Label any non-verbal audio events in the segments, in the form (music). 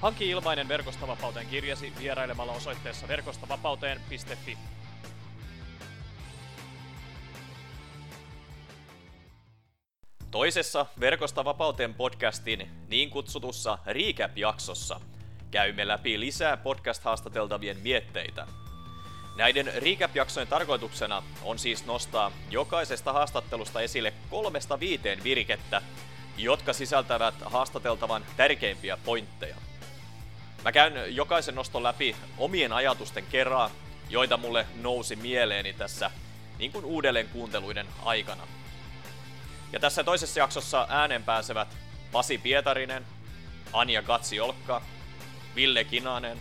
Hanki ilmainen Verkostavapauteen kirjasi vierailemalla osoitteessa verkostavapauteen.fi. Toisessa Verkosta vapauteen podcastin niin kutsutussa Recap-jaksossa käymme läpi lisää podcast-haastateltavien mietteitä. Näiden recap-jaksojen tarkoituksena on siis nostaa jokaisesta haastattelusta esille kolmesta viiteen virkettä, jotka sisältävät haastateltavan tärkeimpiä pointteja. Mä käyn jokaisen noston läpi omien ajatusten kerran, joita mulle nousi mieleeni tässä niin kuin uudelleen kuunteluiden aikana. Ja tässä toisessa jaksossa äänen pääsevät Pasi Pietarinen, Anja Gatsiolkka, Ville Kinanen,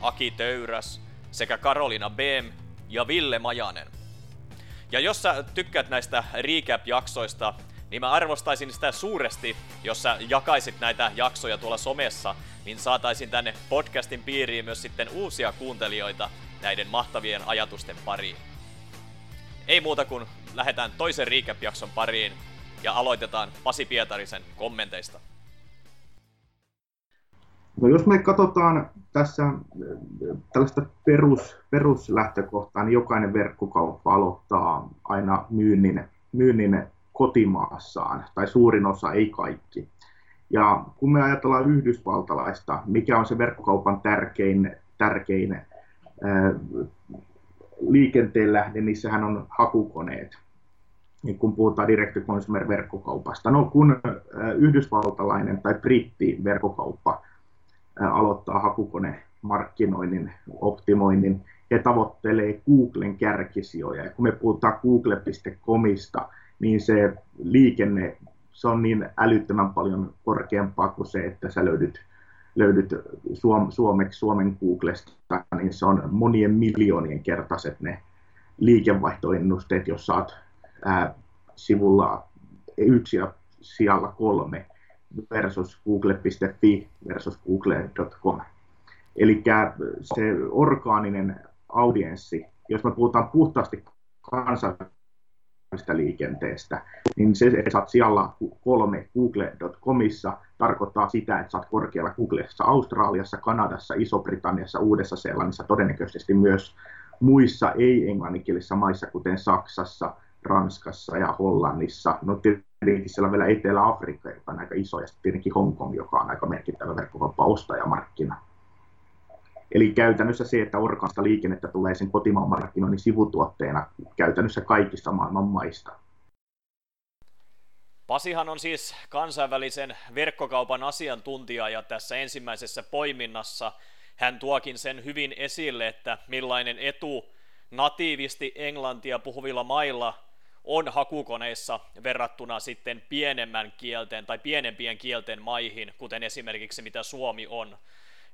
Aki Töyräs sekä Karolina Beem ja Ville Majanen. Ja jos sä tykkäät näistä recap-jaksoista, niin mä arvostaisin sitä suuresti, jos sä jakaisit näitä jaksoja tuolla somessa, niin saataisiin tänne podcastin piiriin myös sitten uusia kuuntelijoita näiden mahtavien ajatusten pariin. Ei muuta kuin lähdetään toisen recap-jakson pariin ja aloitetaan Pasi Pietarisen kommenteista. No jos me katsotaan tässä tällaista perus, peruslähtökohtaa, niin jokainen verkkokauppa aloittaa aina myynnin, myynnin kotimaassaan, tai suurin osa, ei kaikki. Ja kun me ajatellaan yhdysvaltalaista, mikä on se verkkokaupan tärkein, tärkein ää, liikenteen lähde, niin sehän on hakukoneet, niin kun puhutaan direct consumer verkkokaupasta. No kun yhdysvaltalainen tai britti verkkokauppa aloittaa hakukonemarkkinoinnin, optimoinnin, he tavoittelee Googlen kärkisijoja. Ja kun me puhutaan google.comista, niin se liikenne se on niin älyttömän paljon korkeampaa kuin se, että sä löydyt, löydyt suom, suomeksi Suomen Googlesta, niin se on monien miljoonien kertaiset ne liikevaihtoennusteet, jos saat ää, sivulla yksi ja sijalla kolme versus google.fi versus google.com. Eli se orgaaninen audienssi, jos me puhutaan puhtaasti kansainvälisestä liikenteestä, niin se, että saat siellä kolme google.comissa, tarkoittaa sitä, että saat korkealla Googlessa Australiassa, Kanadassa, Iso-Britanniassa, Uudessa-Seelannissa, todennäköisesti myös muissa ei-englanninkielisissä maissa, kuten Saksassa, Ranskassa ja Hollannissa. No tietenkin siellä on vielä Etelä-Afrikka, joka on aika iso, ja sitten tietenkin Hongkong, joka on aika merkittävä verkkokauppa ostajamarkkina. Eli käytännössä se, että orgaanista liikennettä tulee sen kotimaan markkinoinnin sivutuotteena käytännössä kaikista maailman maista. Pasihan on siis kansainvälisen verkkokaupan asiantuntija ja tässä ensimmäisessä poiminnassa hän tuokin sen hyvin esille, että millainen etu natiivisti englantia puhuvilla mailla on hakukoneissa verrattuna sitten pienemmän kielten tai pienempien kielten maihin, kuten esimerkiksi mitä Suomi on.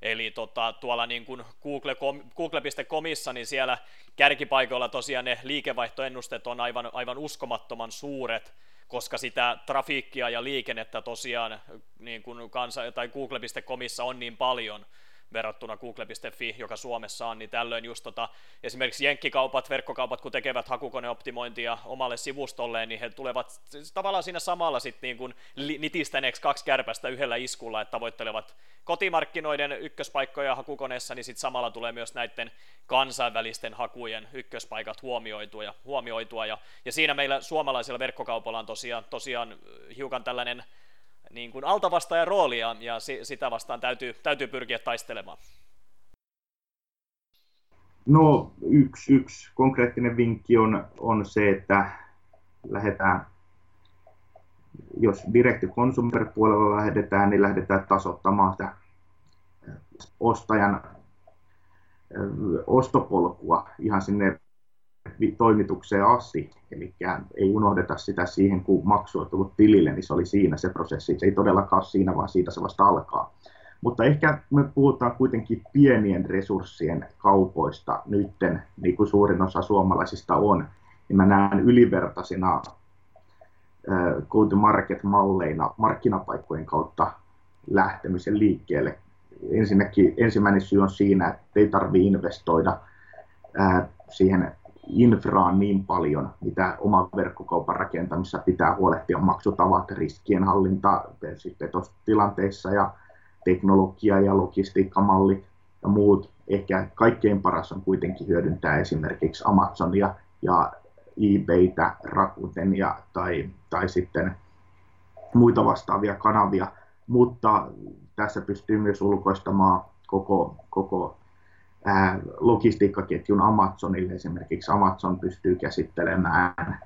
Eli tota, tuolla niin kuin Google.com, Google.comissa, niin siellä kärkipaikoilla tosiaan ne liikevaihtoennusteet on aivan, aivan uskomattoman suuret, koska sitä trafiikkia ja liikennettä tosiaan niin kuin kansa, tai Google.comissa on niin paljon, verrattuna google.fi, joka Suomessa on, niin tällöin just tota, esimerkiksi jenkkikaupat, verkkokaupat, kun tekevät hakukoneoptimointia omalle sivustolleen, niin he tulevat tavallaan siinä samalla sitten niin kuin nitistäneeksi kaksi kärpästä yhdellä iskulla, että tavoittelevat kotimarkkinoiden ykköspaikkoja hakukoneessa, niin sitten samalla tulee myös näiden kansainvälisten hakujen ykköspaikat huomioitua ja, huomioitua, ja, ja siinä meillä suomalaisilla verkkokaupalla on tosiaan, tosiaan hiukan tällainen niin kuin altavastaajan roolia, ja si, sitä vastaan täytyy, täytyy pyrkiä taistelemaan. No yksi, yksi konkreettinen vinkki on, on se, että lähdetään, jos direct consumer puolella lähdetään, niin lähdetään tasoittamaan sitä ostajan ostopolkua ihan sinne toimitukseen asti, eli ei unohdeta sitä siihen, kun maksu on tullut tilille, niin se oli siinä se prosessi. Se ei todellakaan ole siinä, vaan siitä se vasta alkaa. Mutta ehkä me puhutaan kuitenkin pienien resurssien kaupoista nytten, niin kuin suurin osa suomalaisista on, niin mä näen ylivertaisina go-to-market-malleina markkinapaikkojen kautta lähtemisen liikkeelle. Ensinnäkin ensimmäinen syy on siinä, että ei tarvitse investoida siihen infraan niin paljon, mitä oman verkkokaupan rakentamisessa pitää huolehtia maksutavat, riskienhallinta petostilanteissa ja teknologia ja logistiikkamallit ja muut. Ehkä kaikkein paras on kuitenkin hyödyntää esimerkiksi Amazonia ja eBaytä, Rakutenia tai, tai sitten muita vastaavia kanavia, mutta tässä pystyy myös ulkoistamaan koko, koko logistiikkaketjun Amazonille. Esimerkiksi Amazon pystyy käsittelemään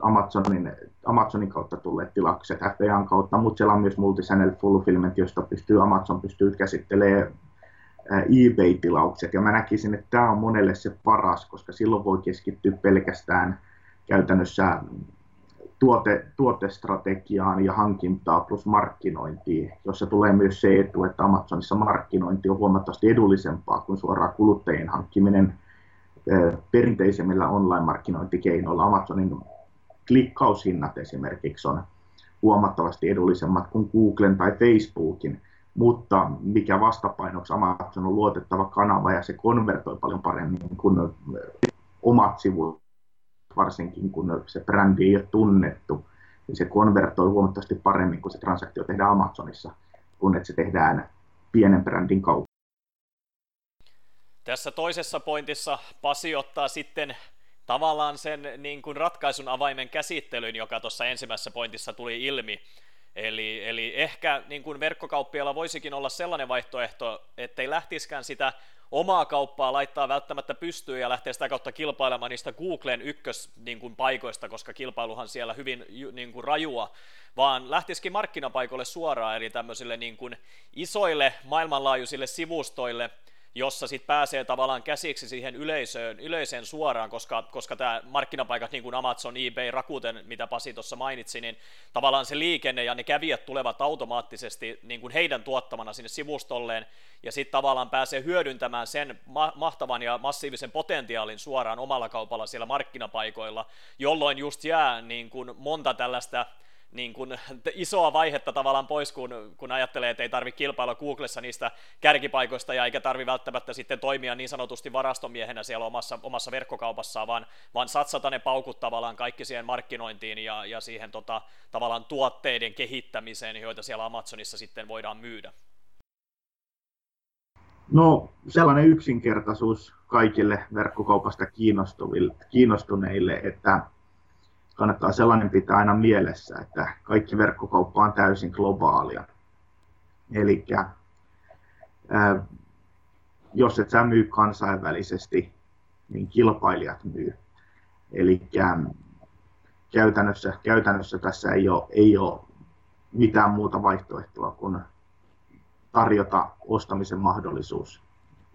Amazonin, Amazonin kautta tulleet tilaukset FBAn kautta, mutta siellä on myös multichannel fulfillment, josta pystyy, Amazon pystyy käsittelemään eBay-tilaukset. Ja mä näkisin, että tämä on monelle se paras, koska silloin voi keskittyä pelkästään käytännössä tuote, tuotestrategiaan ja hankintaa plus markkinointiin, jossa tulee myös se etu, että Amazonissa markkinointi on huomattavasti edullisempaa kuin suoraan kuluttajien hankkiminen perinteisemmillä online-markkinointikeinoilla. Amazonin klikkaushinnat esimerkiksi on huomattavasti edullisemmat kuin Googlen tai Facebookin, mutta mikä vastapainoksi Amazon on luotettava kanava ja se konvertoi paljon paremmin kuin omat sivut, varsinkin kun se brändi ei ole tunnettu, niin se konvertoi huomattavasti paremmin, kun se transaktio tehdään Amazonissa, kun että se tehdään pienen brändin kautta. Tässä toisessa pointissa Pasi ottaa sitten tavallaan sen niin kuin ratkaisun avaimen käsittelyn, joka tuossa ensimmäisessä pointissa tuli ilmi. Eli, eli ehkä niin kuin verkkokauppialla voisikin olla sellainen vaihtoehto, ettei lähtiskään sitä omaa kauppaa laittaa välttämättä pystyyn ja lähteä sitä kautta kilpailemaan niistä Googlen ykkös niin koska kilpailuhan siellä hyvin niin kuin, rajua, vaan lähtisikin markkinapaikoille suoraan, eli tämmöisille niin kuin, isoille maailmanlaajuisille sivustoille, jossa sitten pääsee tavallaan käsiksi siihen yleisöön, yleiseen suoraan, koska, koska tämä markkinapaikat niin kuin Amazon, eBay, Rakuten, mitä Pasi tuossa mainitsi, niin tavallaan se liikenne ja ne kävijät tulevat automaattisesti niin kuin heidän tuottamana sinne sivustolleen, ja sitten tavallaan pääsee hyödyntämään sen ma- mahtavan ja massiivisen potentiaalin suoraan omalla kaupalla siellä markkinapaikoilla, jolloin just jää niin kuin monta tällaista niin kuin, isoa vaihetta tavallaan pois, kun, kun ajattelee, että ei tarvitse kilpailla Googlessa niistä kärkipaikoista ja eikä tarvi välttämättä sitten toimia niin sanotusti varastomiehenä siellä omassa, omassa verkkokaupassaan, vaan, vaan satsata ne paukut tavallaan kaikki siihen markkinointiin ja, ja siihen tota, tavallaan tuotteiden kehittämiseen, joita siellä Amazonissa sitten voidaan myydä. No sellainen yksinkertaisuus kaikille verkkokaupasta kiinnostuneille, että kannattaa sellainen pitää aina mielessä, että kaikki verkkokauppa on täysin globaalia. Eli jos et sä myy kansainvälisesti, niin kilpailijat myy. Eli käytännössä, käytännössä tässä ei ole, ei ole mitään muuta vaihtoehtoa kuin tarjota ostamisen mahdollisuus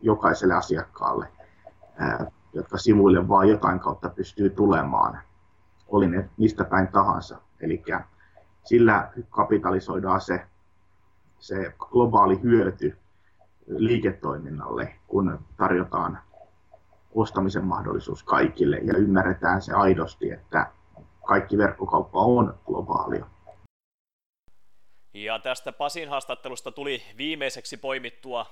jokaiselle asiakkaalle, jotka sivuille vaan jotain kautta pystyy tulemaan oli ne mistä päin tahansa. Eli sillä kapitalisoidaan se, se globaali hyöty liiketoiminnalle, kun tarjotaan ostamisen mahdollisuus kaikille ja ymmärretään se aidosti, että kaikki verkkokauppa on globaalia. Ja tästä Pasin haastattelusta tuli viimeiseksi poimittua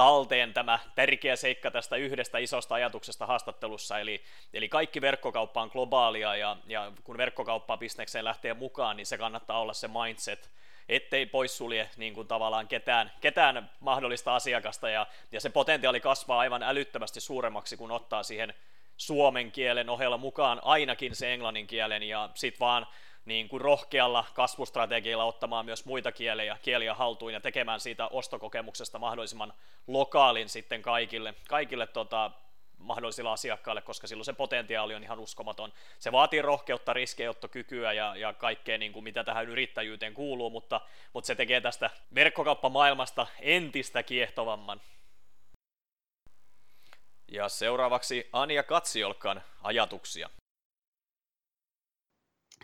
talteen tämä tärkeä seikka tästä yhdestä isosta ajatuksesta haastattelussa, eli, eli kaikki verkkokauppa on globaalia, ja, ja kun verkkokauppaa bisnekseen lähtee mukaan, niin se kannattaa olla se mindset, ettei poissulje niin kuin tavallaan ketään, ketään mahdollista asiakasta, ja, ja se potentiaali kasvaa aivan älyttömästi suuremmaksi, kun ottaa siihen suomen kielen ohella mukaan ainakin se englannin kielen, ja sitten vaan niin kuin rohkealla kasvustrategialla ottamaan myös muita kieliä, kieliä haltuun ja tekemään siitä ostokokemuksesta mahdollisimman lokaalin sitten kaikille, kaikille tota, mahdollisilla asiakkaille, koska silloin se potentiaali on ihan uskomaton. Se vaatii rohkeutta, riskejottokykyä ja, ja kaikkea, niin kuin mitä tähän yrittäjyyteen kuuluu, mutta, mutta se tekee tästä verkkokauppamaailmasta entistä kiehtovamman. Ja seuraavaksi Anja Katsiolkan ajatuksia.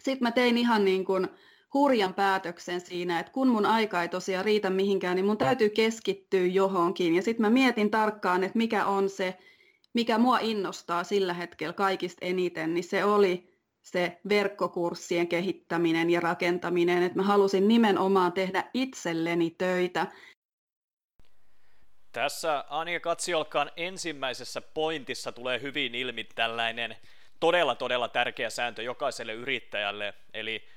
Sitten mä tein ihan niin kuin hurjan päätöksen siinä, että kun mun aika ei tosiaan riitä mihinkään, niin mun täytyy keskittyä johonkin. Ja sitten mä mietin tarkkaan, että mikä on se, mikä mua innostaa sillä hetkellä kaikista eniten, niin se oli se verkkokurssien kehittäminen ja rakentaminen, että mä halusin nimenomaan tehdä itselleni töitä. Tässä Anja Katsiolkan ensimmäisessä pointissa tulee hyvin ilmi tällainen todella todella tärkeä sääntö jokaiselle yrittäjälle, eli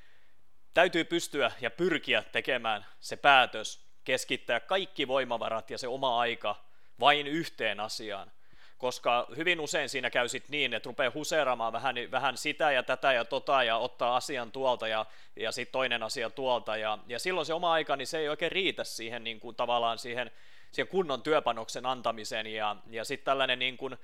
täytyy pystyä ja pyrkiä tekemään se päätös, keskittää kaikki voimavarat ja se oma aika vain yhteen asiaan. Koska hyvin usein siinä käy sit niin, että rupeaa huseeraamaan vähän, vähän sitä ja tätä ja tota ja ottaa asian tuolta ja, ja sitten toinen asia tuolta. Ja, ja silloin se oma aika, niin se ei oikein riitä siihen niin kuin tavallaan siihen, siihen kunnon työpanoksen antamiseen. Ja, ja sitten tällainen niin kuin,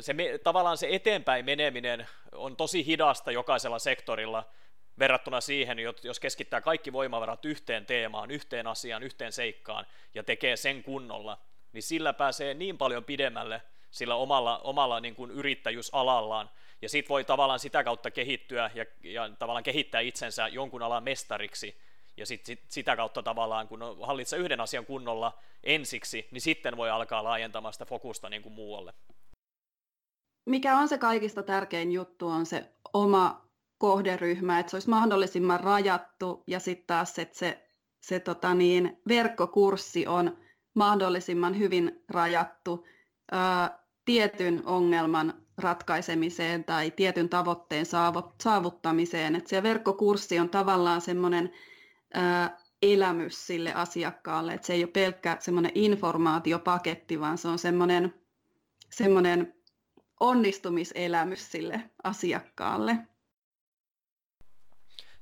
se, tavallaan se eteenpäin meneminen on tosi hidasta jokaisella sektorilla – verrattuna siihen, jos keskittää kaikki voimavarat yhteen teemaan, yhteen asiaan, yhteen seikkaan ja tekee sen kunnolla, niin sillä pääsee niin paljon pidemmälle sillä omalla, omalla niin kuin yrittäjyysalallaan, ja sitten voi tavallaan sitä kautta kehittyä ja, ja tavallaan kehittää itsensä jonkun alan mestariksi, ja sit, sit, sitä kautta tavallaan, kun hallitsee yhden asian kunnolla ensiksi, niin sitten voi alkaa laajentamaan sitä fokusta niin kuin muualle. Mikä on se kaikista tärkein juttu, on se oma kohderyhmä, että se olisi mahdollisimman rajattu ja sitten taas, että se, se tota niin, verkkokurssi on mahdollisimman hyvin rajattu ää, tietyn ongelman ratkaisemiseen tai tietyn tavoitteen saavuttamiseen. Että se verkkokurssi on tavallaan semmoinen elämys sille asiakkaalle, että se ei ole pelkkä semmoinen informaatiopaketti, vaan se on semmoinen, semmoinen onnistumiselämys sille asiakkaalle.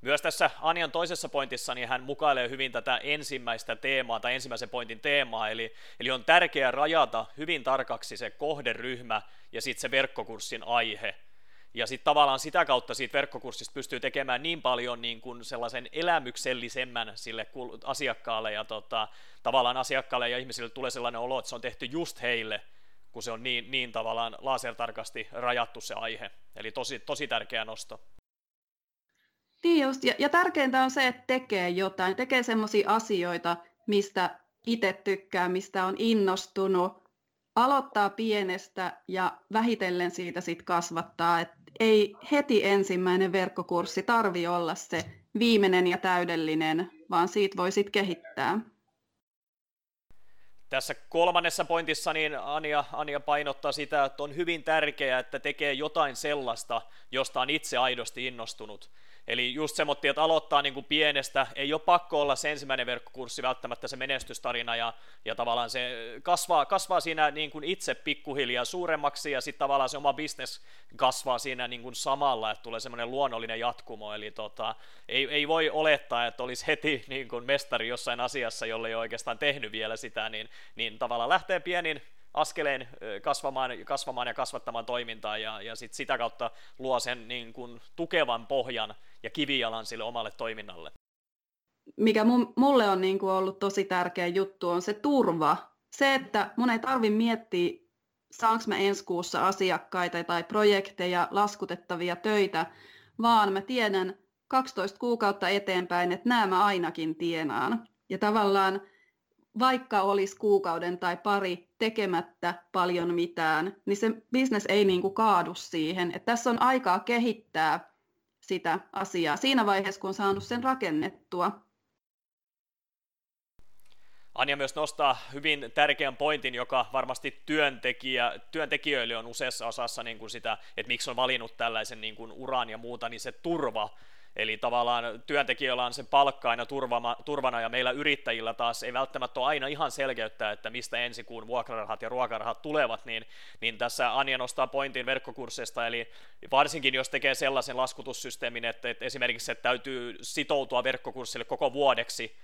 Myös tässä Anjan toisessa pointissa niin hän mukailee hyvin tätä ensimmäistä teemaa tai ensimmäisen pointin teemaa, eli, eli on tärkeää rajata hyvin tarkaksi se kohderyhmä ja sitten se verkkokurssin aihe. Ja sitten tavallaan sitä kautta siitä verkkokurssista pystyy tekemään niin paljon niin kuin sellaisen elämyksellisemmän sille asiakkaalle ja tota, tavallaan asiakkaalle ja ihmisille tulee sellainen olo, että se on tehty just heille, kun se on niin, niin tavallaan lasertarkasti rajattu se aihe. Eli tosi, tosi tärkeä nosto. Niin just, ja, ja tärkeintä on se, että tekee jotain, tekee semmoisia asioita, mistä itse tykkää, mistä on innostunut, aloittaa pienestä ja vähitellen siitä sitten kasvattaa. Et ei heti ensimmäinen verkkokurssi tarvi olla se viimeinen ja täydellinen, vaan siitä voi sitten kehittää. Tässä kolmannessa pointissa niin Anja, Anja painottaa sitä, että on hyvin tärkeää, että tekee jotain sellaista, josta on itse aidosti innostunut. Eli just semmoittiin, että aloittaa niin kuin pienestä, ei ole pakko olla se ensimmäinen verkkokurssi välttämättä se menestystarina ja, ja tavallaan se kasvaa, kasvaa siinä niin kuin itse pikkuhiljaa suuremmaksi ja sitten tavallaan se oma business kasvaa siinä niin kuin samalla, että tulee semmoinen luonnollinen jatkumo, eli tota, ei, ei voi olettaa, että olisi heti niin kuin mestari jossain asiassa, jolle ei oikeastaan tehnyt vielä sitä, niin, niin tavallaan lähtee pienin askeleen kasvamaan, kasvamaan ja kasvattamaan toimintaa ja, ja sit sitä kautta luo sen niin kuin tukevan pohjan ja kivijalan sille omalle toiminnalle. Mikä mulle on niin kuin ollut tosi tärkeä juttu on se turva. Se, että mun ei tarvi miettiä, saanko mä ensi kuussa asiakkaita tai projekteja, laskutettavia töitä, vaan mä tiedän 12 kuukautta eteenpäin, että nämä mä ainakin tienaan. Ja tavallaan vaikka olisi kuukauden tai pari tekemättä paljon mitään, niin se bisnes ei niin kuin kaadu siihen. Että tässä on aikaa kehittää sitä asiaa siinä vaiheessa, kun on saanut sen rakennettua. Anja myös nostaa hyvin tärkeän pointin, joka varmasti työntekijä, työntekijöille on useassa osassa niin kuin sitä, että miksi on valinnut tällaisen niin kuin uran ja muuta, niin se turva Eli tavallaan työntekijöillä on se palkka aina turvama, turvana ja meillä yrittäjillä taas ei välttämättä ole aina ihan selkeyttä, että mistä ensi kuun vuokrarahat ja ruokarahat tulevat, niin, niin tässä Anja nostaa pointin verkkokursseista, eli varsinkin jos tekee sellaisen laskutussysteemin, että, että esimerkiksi että täytyy sitoutua verkkokurssille koko vuodeksi,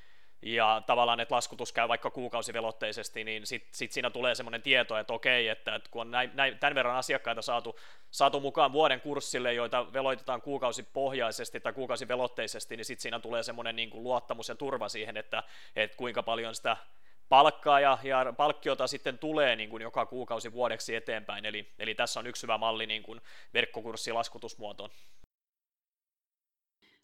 ja tavallaan, että laskutus käy vaikka kuukausivelotteisesti, niin sitten sit siinä tulee semmoinen tieto, että okei, että, että kun on näin, näin, tämän verran asiakkaita saatu, saatu mukaan vuoden kurssille, joita veloitetaan kuukausipohjaisesti tai kuukausivelotteisesti, niin sitten siinä tulee semmoinen niin kuin luottamus ja turva siihen, että, että kuinka paljon sitä palkkaa ja, ja palkkiota sitten tulee niin kuin joka kuukausi vuodeksi eteenpäin, eli, eli tässä on yksi hyvä malli niin kuin verkkokurssilaskutusmuotoon.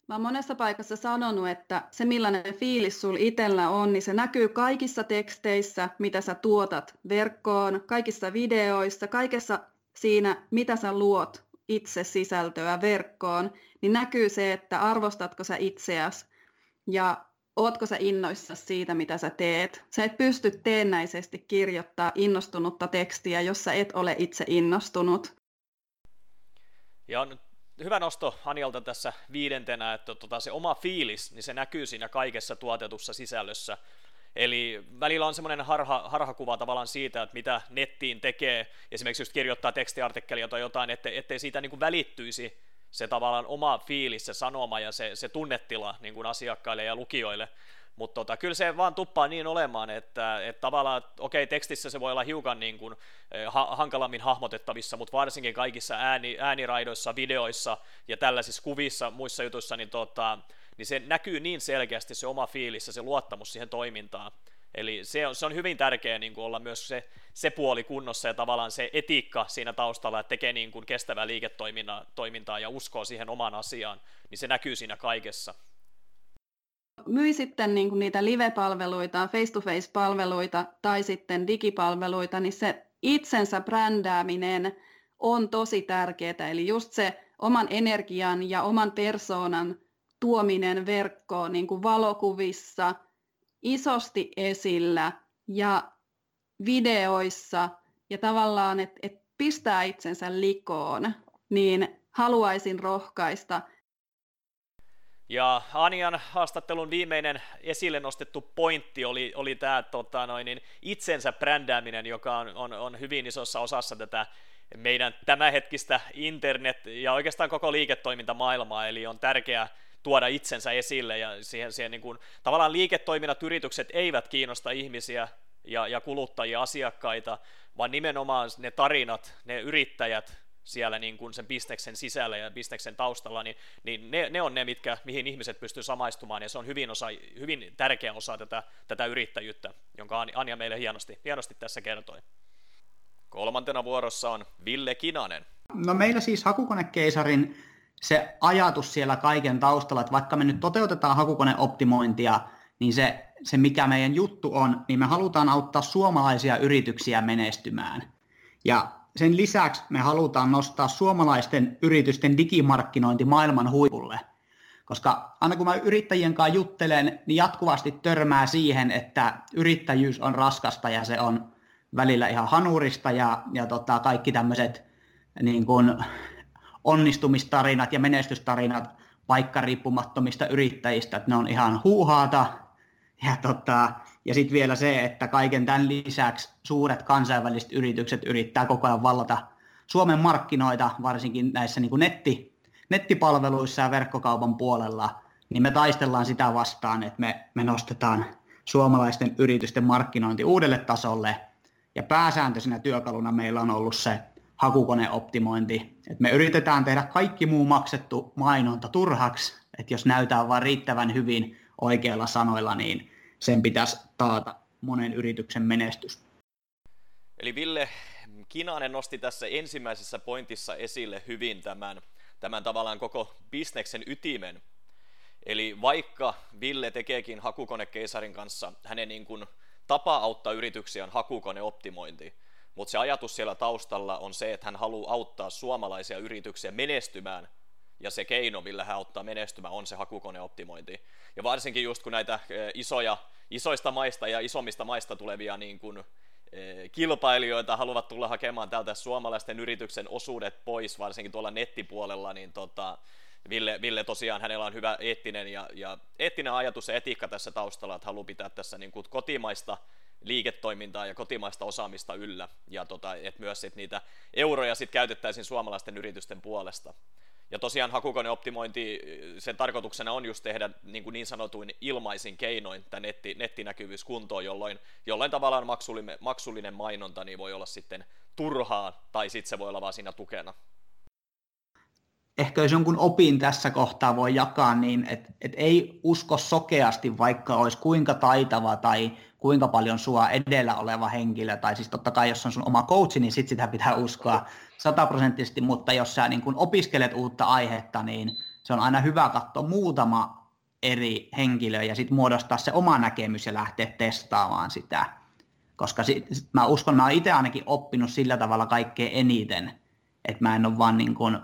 Mä oon monessa paikassa sanonut, että se millainen fiilis sul itsellä on, niin se näkyy kaikissa teksteissä, mitä sä tuotat verkkoon, kaikissa videoissa, kaikessa siinä, mitä sä luot itse sisältöä verkkoon, niin näkyy se, että arvostatko sä itseäsi ja ootko sä innoissa siitä, mitä sä teet. Sä et pysty teennäisesti kirjoittaa innostunutta tekstiä, jos sä et ole itse innostunut. Ja on hyvä nosto Anialta tässä viidentenä, että tota, se oma fiilis, niin se näkyy siinä kaikessa tuotetussa sisällössä. Eli välillä on semmoinen harha, harhakuva tavallaan siitä, että mitä nettiin tekee, esimerkiksi just kirjoittaa tekstiartikkelia tai jotain, ettei, ettei siitä niin kuin välittyisi se tavallaan oma fiilis, se sanoma ja se, se tunnetila niin kuin asiakkaille ja lukijoille. Mutta tota, kyllä se vaan tuppaa niin olemaan, että, että tavallaan, okei, tekstissä se voi olla hiukan niin kuin, eh, ha- hankalammin hahmotettavissa, mutta varsinkin kaikissa ääni, ääniraidoissa, videoissa ja tällaisissa kuvissa, muissa jutuissa, niin, tota, niin se näkyy niin selkeästi se oma fiilis ja se luottamus siihen toimintaan. Eli se on, se on hyvin tärkeää niin olla myös se, se puoli kunnossa ja tavallaan se etiikka siinä taustalla, että tekee niin kuin kestävää liiketoimintaa ja uskoo siihen omaan asiaan, niin se näkyy siinä kaikessa myi sitten niin kuin niitä live-palveluita, face-to-face-palveluita tai sitten digipalveluita, niin se itsensä brändääminen on tosi tärkeää. Eli just se oman energian ja oman persoonan tuominen verkkoon niin kuin valokuvissa, isosti esillä ja videoissa ja tavallaan, että et pistää itsensä likoon, niin haluaisin rohkaista – ja Anian haastattelun viimeinen esille nostettu pointti oli, oli tämä tota, noin, niin itsensä brändääminen, joka on, on, on hyvin isossa osassa tätä meidän tämänhetkistä internet- ja oikeastaan koko liiketoimintamaailmaa, eli on tärkeää tuoda itsensä esille ja siihen, siihen niin kuin, tavallaan liiketoiminnat, yritykset eivät kiinnosta ihmisiä ja, ja kuluttajia, asiakkaita, vaan nimenomaan ne tarinat, ne yrittäjät, siellä niin kuin sen bisneksen sisällä ja bisneksen taustalla, niin, niin ne, ne on ne, mitkä, mihin ihmiset pystyy samaistumaan, ja se on hyvin, osa, hyvin tärkeä osa tätä, tätä yrittäjyyttä, jonka Anja meille hienosti, hienosti tässä kertoi. Kolmantena vuorossa on Ville Kinanen. No meillä siis hakukonekeisarin se ajatus siellä kaiken taustalla, että vaikka me nyt toteutetaan hakukoneoptimointia, niin se, se mikä meidän juttu on, niin me halutaan auttaa suomalaisia yrityksiä menestymään. Ja sen lisäksi me halutaan nostaa suomalaisten yritysten digimarkkinointi maailman huipulle. Koska aina kun mä yrittäjien kanssa juttelen, niin jatkuvasti törmää siihen, että yrittäjyys on raskasta ja se on välillä ihan hanurista ja, ja tota, kaikki tämmöiset niin kuin onnistumistarinat ja menestystarinat paikkariippumattomista yrittäjistä, että ne on ihan huuhaata ja, tota, ja sitten vielä se, että kaiken tämän lisäksi suuret kansainväliset yritykset yrittää koko ajan vallata Suomen markkinoita, varsinkin näissä niin kuin netti, nettipalveluissa ja verkkokaupan puolella, niin me taistellaan sitä vastaan, että me, me nostetaan suomalaisten yritysten markkinointi uudelle tasolle. Ja pääsääntöisenä työkaluna meillä on ollut se hakukoneoptimointi. että me yritetään tehdä kaikki muu maksettu mainonta turhaksi, että jos näytää vain riittävän hyvin oikeilla sanoilla, niin sen pitäisi taata monen yrityksen menestys. Eli Ville Kinanen nosti tässä ensimmäisessä pointissa esille hyvin tämän, tämän tavallaan koko bisneksen ytimen. Eli vaikka Ville tekeekin hakukonekeisarin kanssa, hänen niin kuin tapa auttaa yrityksiä on hakukoneoptimointi, mutta se ajatus siellä taustalla on se, että hän haluaa auttaa suomalaisia yrityksiä menestymään ja se keino, millä hän auttaa menestymään, on se hakukoneoptimointi. Ja varsinkin just kun näitä eh, isoja, isoista maista ja isommista maista tulevia niin kuin, eh, kilpailijoita haluavat tulla hakemaan täältä suomalaisten yrityksen osuudet pois, varsinkin tuolla nettipuolella, niin tota, Ville, Ville tosiaan hänellä on hyvä eettinen, ja, ja eettinen ajatus ja etiikka tässä taustalla, että haluaa pitää tässä niin kuin kotimaista liiketoimintaa ja kotimaista osaamista yllä, ja tota, että myös sit niitä euroja sit käytettäisiin suomalaisten yritysten puolesta. Ja tosiaan hakukoneoptimointi, sen tarkoituksena on just tehdä niin, kuin niin sanotuin ilmaisin keinoin tämä netti, nettinäkyvyys kuntoon, jolloin, jolloin tavallaan maksullinen, maksullinen mainonta niin voi olla sitten turhaa, tai sitten se voi olla vaan siinä tukena. Ehkä jos jonkun opin tässä kohtaa voi jakaa, niin että et ei usko sokeasti, vaikka olisi kuinka taitava tai kuinka paljon sua edellä oleva henkilö, tai siis totta kai jos on sun oma coachi, niin sit sitä pitää uskoa sataprosenttisesti, mutta jos sä niin kun opiskelet uutta aihetta, niin se on aina hyvä katsoa muutama eri henkilö ja sitten muodostaa se oma näkemys ja lähteä testaamaan sitä. Koska sit, mä uskon, mä oon itse ainakin oppinut sillä tavalla kaikkein eniten, että mä en ole vaan niin kuin,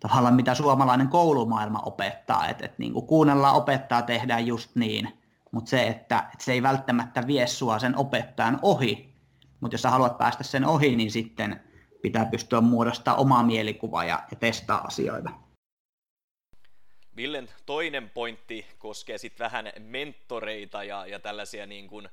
tavallaan mitä suomalainen koulumaailma opettaa, että, että niin kuunnellaan opettaa, tehdään just niin, mutta se, että, että se ei välttämättä vie sua sen opettajan ohi, mutta jos sä haluat päästä sen ohi, niin sitten pitää pystyä muodostamaan omaa mielikuvaa ja, ja testaa asioita. Villen toinen pointti koskee sitten vähän mentoreita ja, ja tällaisia niin kuin,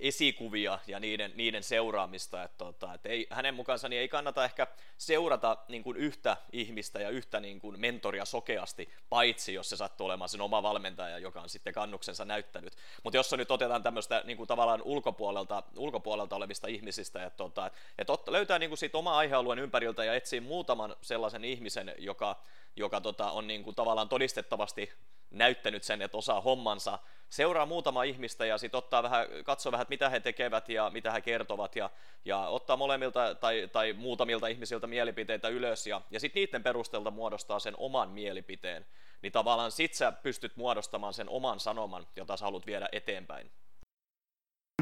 esikuvia ja niiden, niiden seuraamista. Että, tota, että ei, hänen mukaansa niin ei kannata ehkä seurata niin kuin yhtä ihmistä ja yhtä niin kuin mentoria sokeasti, paitsi jos se sattuu olemaan sen oma valmentaja, joka on sitten kannuksensa näyttänyt. Mutta jos nyt otetaan tämmöistä niin kuin tavallaan ulkopuolelta, ulkopuolelta olevista ihmisistä, että, tota, että löytää niin kuin siitä oma aihealueen ympäriltä ja etsii muutaman sellaisen ihmisen, joka, joka tota, on niin kuin tavallaan todistettavasti näyttänyt sen, että osaa hommansa, seuraa muutama ihmistä ja sitten ottaa vähän, katsoo vähän, mitä he tekevät ja mitä he kertovat ja, ja ottaa molemmilta tai, tai muutamilta ihmisiltä mielipiteitä ylös ja, ja sitten niiden perusteelta muodostaa sen oman mielipiteen, niin tavallaan sit sä pystyt muodostamaan sen oman sanoman, jota sä haluat viedä eteenpäin.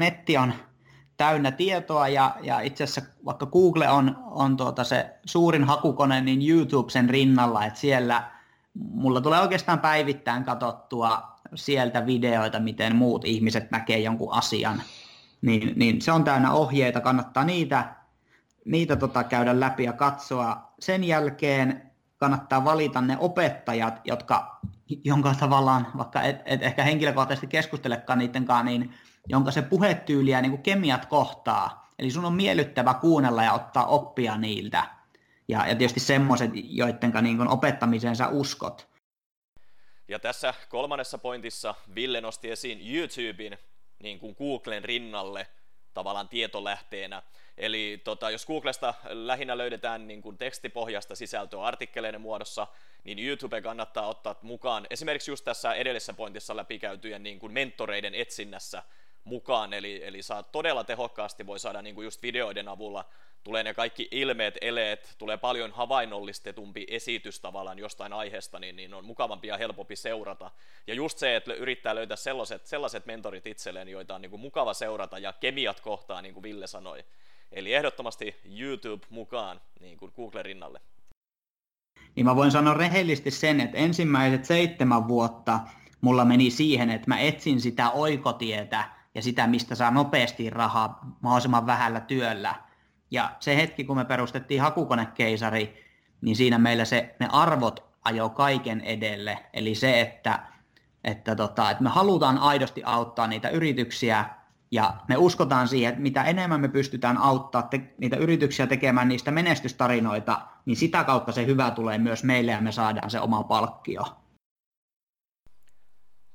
Netti on täynnä tietoa ja, ja itse asiassa vaikka Google on, on tuota se suurin hakukone, niin YouTube sen rinnalla, että siellä mulla tulee oikeastaan päivittäin katsottua sieltä videoita, miten muut ihmiset näkee jonkun asian. Niin, niin se on täynnä ohjeita, kannattaa niitä, niitä tota käydä läpi ja katsoa. Sen jälkeen kannattaa valita ne opettajat, jotka, jonka tavallaan, vaikka et, et ehkä henkilökohtaisesti keskustelekaan niidenkaan, niin jonka se puhetyyli ja niin kemiat kohtaa. Eli sun on miellyttävä kuunnella ja ottaa oppia niiltä. Ja, ja tietysti semmoiset, joiden niin opettamiseen sä uskot. Ja tässä kolmannessa pointissa Ville nosti esiin YouTuben niin kuin Googlen rinnalle tavallaan tietolähteenä. Eli tota, jos Googlesta lähinnä löydetään niin kuin tekstipohjasta sisältöä artikkeleiden muodossa, niin YouTube kannattaa ottaa mukaan esimerkiksi just tässä edellisessä pointissa läpikäytyjen niin kuin mentoreiden etsinnässä mukaan, eli, eli saa todella tehokkaasti voi saada niin kuin just videoiden avulla tulee ne kaikki ilmeet, eleet, tulee paljon havainnollistetumpi esitys tavallaan jostain aiheesta, niin, niin on mukavampi ja helpompi seurata. Ja just se, että yrittää löytää sellaiset, sellaiset mentorit itselleen, joita on niin kuin mukava seurata ja kemiat kohtaa, niin kuin Ville sanoi. Eli ehdottomasti YouTube mukaan niin kuin Google rinnalle. Niin mä voin sanoa rehellisesti sen, että ensimmäiset seitsemän vuotta mulla meni siihen, että mä etsin sitä oikotietä ja sitä, mistä saa nopeasti rahaa mahdollisimman vähällä työllä ja se hetki, kun me perustettiin hakukonekeisari, niin siinä meillä se, ne arvot ajo kaiken edelle. Eli se, että, että, tota, että me halutaan aidosti auttaa niitä yrityksiä ja me uskotaan siihen, että mitä enemmän me pystytään auttaa te, niitä yrityksiä tekemään niistä menestystarinoita, niin sitä kautta se hyvä tulee myös meille ja me saadaan se oma palkkio.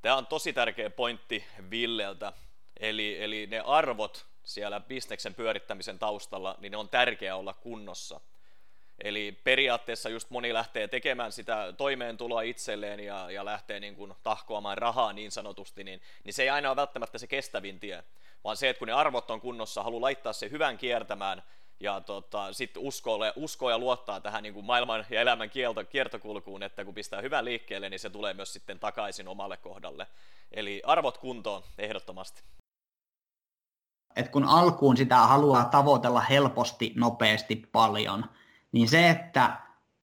Tämä on tosi tärkeä pointti Villeltä. Eli, eli ne arvot, siellä bisneksen pyörittämisen taustalla, niin ne on tärkeää olla kunnossa. Eli periaatteessa just moni lähtee tekemään sitä toimeentuloa itselleen ja, ja lähtee niin kuin tahkoamaan rahaa niin sanotusti, niin, niin se ei aina ole välttämättä se kestävin tie, vaan se, että kun ne arvot on kunnossa, haluaa laittaa se hyvän kiertämään ja tota, sitten uskoo, uskoo ja luottaa tähän niin kuin maailman ja elämän kielto, kiertokulkuun, että kun pistää hyvän liikkeelle, niin se tulee myös sitten takaisin omalle kohdalle. Eli arvot kuntoon ehdottomasti että kun alkuun sitä haluaa tavoitella helposti, nopeasti, paljon, niin se, että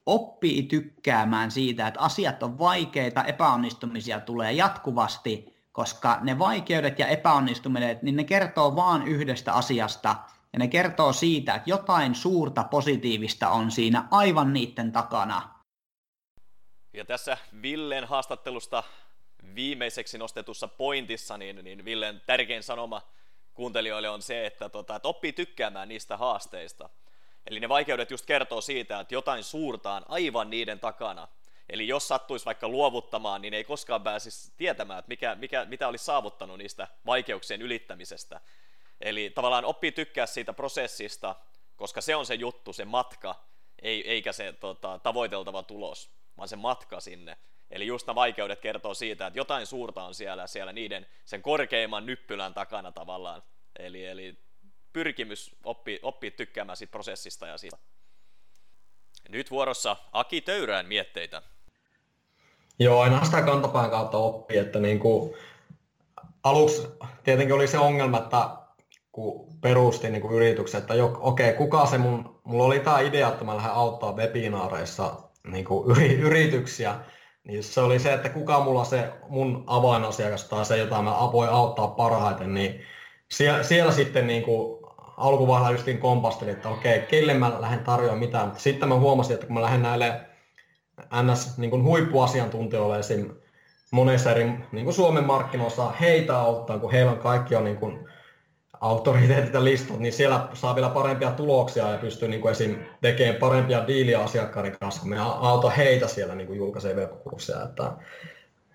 oppii tykkäämään siitä, että asiat on vaikeita, epäonnistumisia tulee jatkuvasti, koska ne vaikeudet ja epäonnistumiset, niin ne kertoo vaan yhdestä asiasta, ja ne kertoo siitä, että jotain suurta positiivista on siinä aivan niiden takana. Ja tässä Villen haastattelusta viimeiseksi nostetussa pointissa, niin, niin Villen tärkein sanoma kuuntelijoille on se, että, tota, että oppii tykkäämään niistä haasteista. Eli ne vaikeudet just kertoo siitä, että jotain suurta on aivan niiden takana. Eli jos sattuisi vaikka luovuttamaan, niin ei koskaan pääsisi tietämään, että mikä, mikä, mitä olisi saavuttanut niistä vaikeuksien ylittämisestä. Eli tavallaan oppii tykkää siitä prosessista, koska se on se juttu, se matka, ei, eikä se tota, tavoiteltava tulos, vaan se matka sinne. Eli just nämä vaikeudet kertoo siitä, että jotain suurta on siellä, siellä niiden sen korkeimman nyppylän takana tavallaan. Eli, eli pyrkimys oppia, oppia tykkäämään siitä prosessista ja siitä. Nyt vuorossa Aki Töyrään mietteitä. Joo, aina sitä kantapään kautta oppii, että niin kuin, aluksi tietenkin oli se ongelma, että kun perustin niin kuin yrityksen, että okei, kuka se mun, mulla oli tämä idea, että mä lähden auttaa webinaareissa niin kuin yri, yrityksiä, niin se oli se, että kuka mulla se mun avainasiakas tai se, jota mä voin auttaa parhaiten, niin siellä, siellä sitten niin kuin alkuvaiheella justiin kompastelin, että okei, kelle mä lähden tarjoamaan mitään. Mutta sitten mä huomasin, että kun mä lähden näille NS niin kuin huippuasiantuntijoille esim. monessa eri niin kuin Suomen markkinoissa heitä auttaa, kun heillä on kaikki on niin kuin auktoriteetit ja listot, niin siellä saa vielä parempia tuloksia ja pystyy niin kuin esim. tekemään parempia diiliä asiakkaiden kanssa, kun me auta heitä siellä niin kuin julkaisee verkkokursseja. Että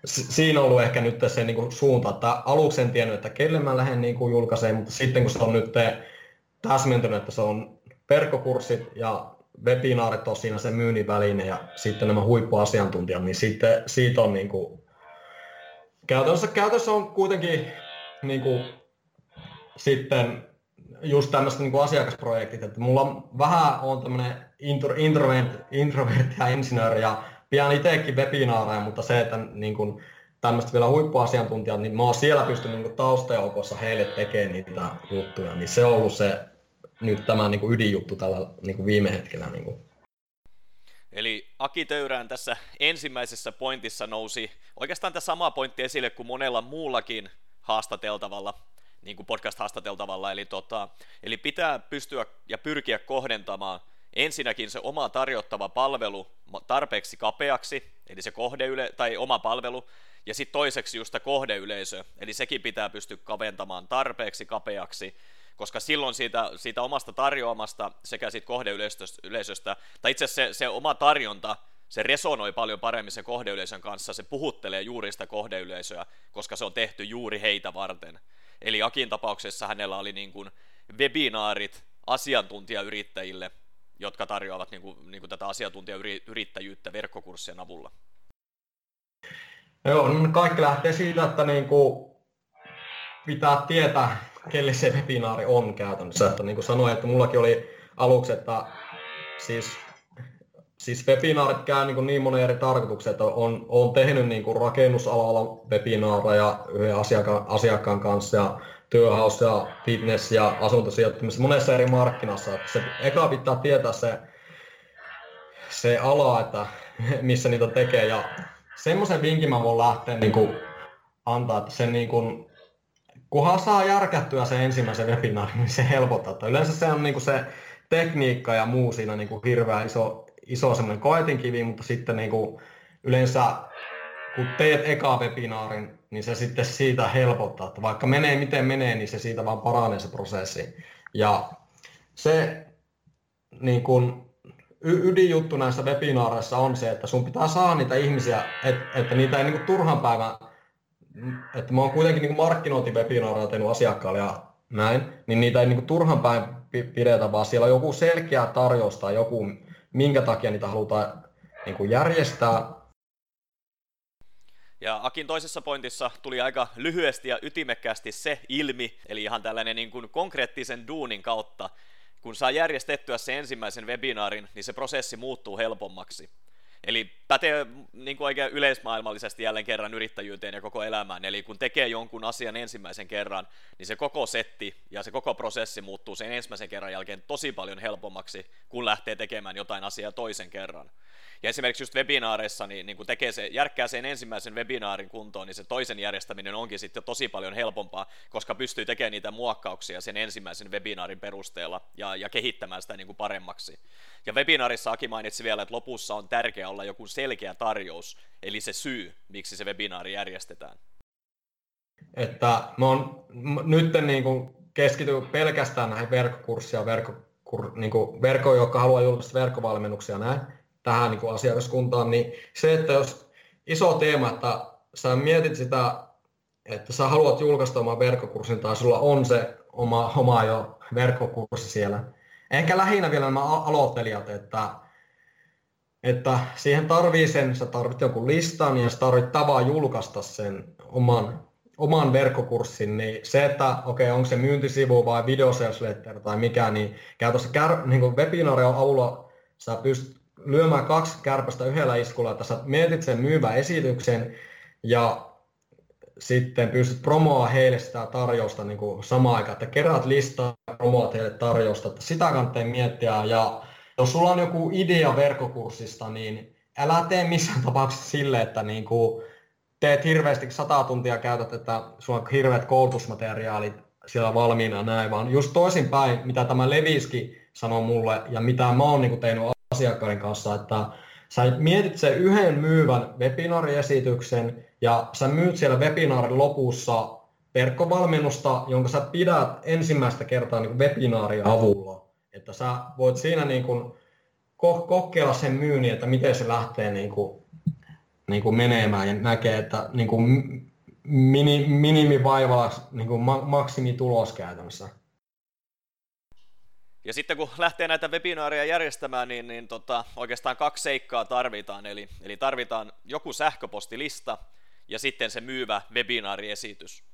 siinä on ollut ehkä nyt se niin kuin suunta, että aluksi en tiennyt, että kelle mä lähden niin kuin julkaiseen, mutta sitten kun se on nyt täsmentynyt, että se on verkkokurssit ja webinaarit on siinä se myynnin väline ja sitten nämä huippuasiantuntijat, niin sitten siitä on niin kuin, käytännössä, käytännössä on kuitenkin niin kuin, sitten just tämmöiset niin asiakasprojektit, että mulla on vähän on tämmöinen intro, introvertti, introvertti ja insinööri ja pian itsekin webinaareja, mutta se, että niin kuin, tämmöistä vielä huippuasiantuntijat, niin mä oon siellä pystynyt niin taustajoukossa heille tekemään niitä juttuja, niin se on ollut se nyt tämä niin kuin ydinjuttu tällä niin kuin viime hetkellä. Niin kuin. Eli Aki Töyrään tässä ensimmäisessä pointissa nousi oikeastaan tämä sama pointti esille kuin monella muullakin haastateltavalla, niin kuin podcast-haastateltavalla, eli, tota, eli pitää pystyä ja pyrkiä kohdentamaan ensinnäkin se oma tarjottava palvelu tarpeeksi kapeaksi, eli se kohdeyle- tai oma palvelu, ja sitten toiseksi just kohdeyleisö, eli sekin pitää pystyä kaventamaan tarpeeksi kapeaksi, koska silloin siitä, siitä omasta tarjoamasta sekä siitä kohdeyleisöstä, tai itse asiassa se, se oma tarjonta, se resonoi paljon paremmin sen kohdeyleisön kanssa, se puhuttelee juuri sitä kohdeyleisöä, koska se on tehty juuri heitä varten. Eli Akin tapauksessa hänellä oli niin kuin webinaarit asiantuntijayrittäjille, jotka tarjoavat niin kuin, niin kuin tätä asiantuntijayrittäjyyttä verkkokurssien avulla. Joo, no kaikki lähtee siitä, että niin kuin pitää tietää, kelle se webinaari on käytännössä. Että niin kuin sanoin, että mullakin oli aluksi, että siis, siis webinaarit käy niin, niin monen eri tarkoituksen, että on, on tehnyt niin kuin rakennusalalla webinaareja yhden asiakkaan, asiakkaan kanssa ja työhaus ja fitness ja asuntosijoittamista monessa eri markkinassa. Että se eka pitää tietää se, se ala, että (laughs) missä niitä tekee ja semmoisen vinkin mä voin lähteä niin kuin, antaa, että se niin kuin, kunhan saa järkättyä se ensimmäisen webinaarin, niin se helpottaa. Että yleensä se on niin kuin se tekniikka ja muu siinä niin kuin hirveän iso, iso semmoinen koetinkivi, mutta sitten niin kuin yleensä kun teet eka webinaarin, niin se sitten siitä helpottaa, että vaikka menee miten menee, niin se siitä vaan paranee se prosessi. Ja se niin kuin, ydinjuttu näissä webinaareissa on se, että sun pitää saada niitä ihmisiä, että, että niitä ei niin kuin turhan päivän, että mä oon kuitenkin niin markkinointivebinaareja tehnyt asiakkaalle ja näin, niin niitä ei niin kuin turhan päin pidetä, vaan siellä on joku selkeä tarjous tai joku, minkä takia niitä halutaan niin kuin järjestää, ja Akin toisessa pointissa tuli aika lyhyesti ja ytimekkäästi se ilmi, eli ihan tällainen niin kuin konkreettisen duunin kautta. Kun saa järjestettyä se ensimmäisen webinaarin, niin se prosessi muuttuu helpommaksi. Eli pätee niin kuin oikein yleismaailmallisesti jälleen kerran yrittäjyyteen ja koko elämään. Eli kun tekee jonkun asian ensimmäisen kerran, niin se koko setti ja se koko prosessi muuttuu sen ensimmäisen kerran jälkeen tosi paljon helpommaksi, kun lähtee tekemään jotain asiaa toisen kerran. Ja esimerkiksi just webinaareissa, niin, niin kun tekee se, järkkää sen ensimmäisen webinaarin kuntoon, niin se toisen järjestäminen onkin sitten tosi paljon helpompaa, koska pystyy tekemään niitä muokkauksia sen ensimmäisen webinaarin perusteella ja, ja kehittämään sitä niin kuin paremmaksi. Ja webinaarissa Aki mainitsi vielä, että lopussa on tärkeää olla joku selkeä tarjous, eli se syy, miksi se webinaari järjestetään. Että mä oon nyt niin kuin keskity pelkästään näihin verkkokurssia, verkkokur, niin verkko, jotka haluaa julkaista verkkovalmennuksia näin, tähän niin kuin asiakaskuntaan, niin se, että jos iso teema, että sä mietit sitä, että sä haluat julkaista oman verkkokurssin tai sulla on se oma, oma jo verkkokurssi siellä. Ehkä lähinnä vielä nämä aloittelijat, että, että siihen tarvii sen, sä tarvit jonkun listan ja sä tarvit tavaa julkaista sen oman, oman verkkokurssin, niin se, että okei, okay, onko se myyntisivu vai video sales letter tai mikä, niin käytössä niin webinaarin avulla sä pystyt lyömään kaksi kärpästä yhdellä iskulla, että sä mietit sen myyvän esityksen ja sitten pystyt promoa heille sitä tarjousta niin kuin samaan aikaan, että keräät listaa ja promoat heille tarjousta, että sitä kannattaa miettiä. Ja jos sulla on joku idea verkkokurssista, niin älä tee missään (laughs) tapauksessa sille, että niin kuin teet hirveästi sata tuntia käytät, että sulla on hirveät koulutusmateriaalit siellä valmiina näin, vaan just toisinpäin, mitä tämä Leviski sanoi mulle ja mitä mä oon niin tehnyt asiakkaiden kanssa, että sä mietit sen yhden myyvän webinaariesityksen ja sä myyt siellä webinaarin lopussa verkkovalmennusta, jonka sä pidät ensimmäistä kertaa niin webinaarin avulla. Että sä voit siinä niin kuin kokeilla sen myynnin, että miten se lähtee niin kuin, niin kuin menemään ja näkee, että niin kuin mini, minimivaivalla niin kuin maksimitulos käytännössä. Ja sitten kun lähtee näitä webinaareja järjestämään, niin, niin tota, oikeastaan kaksi seikkaa tarvitaan. Eli, eli tarvitaan joku sähköpostilista ja sitten se myyvä webinaariesitys.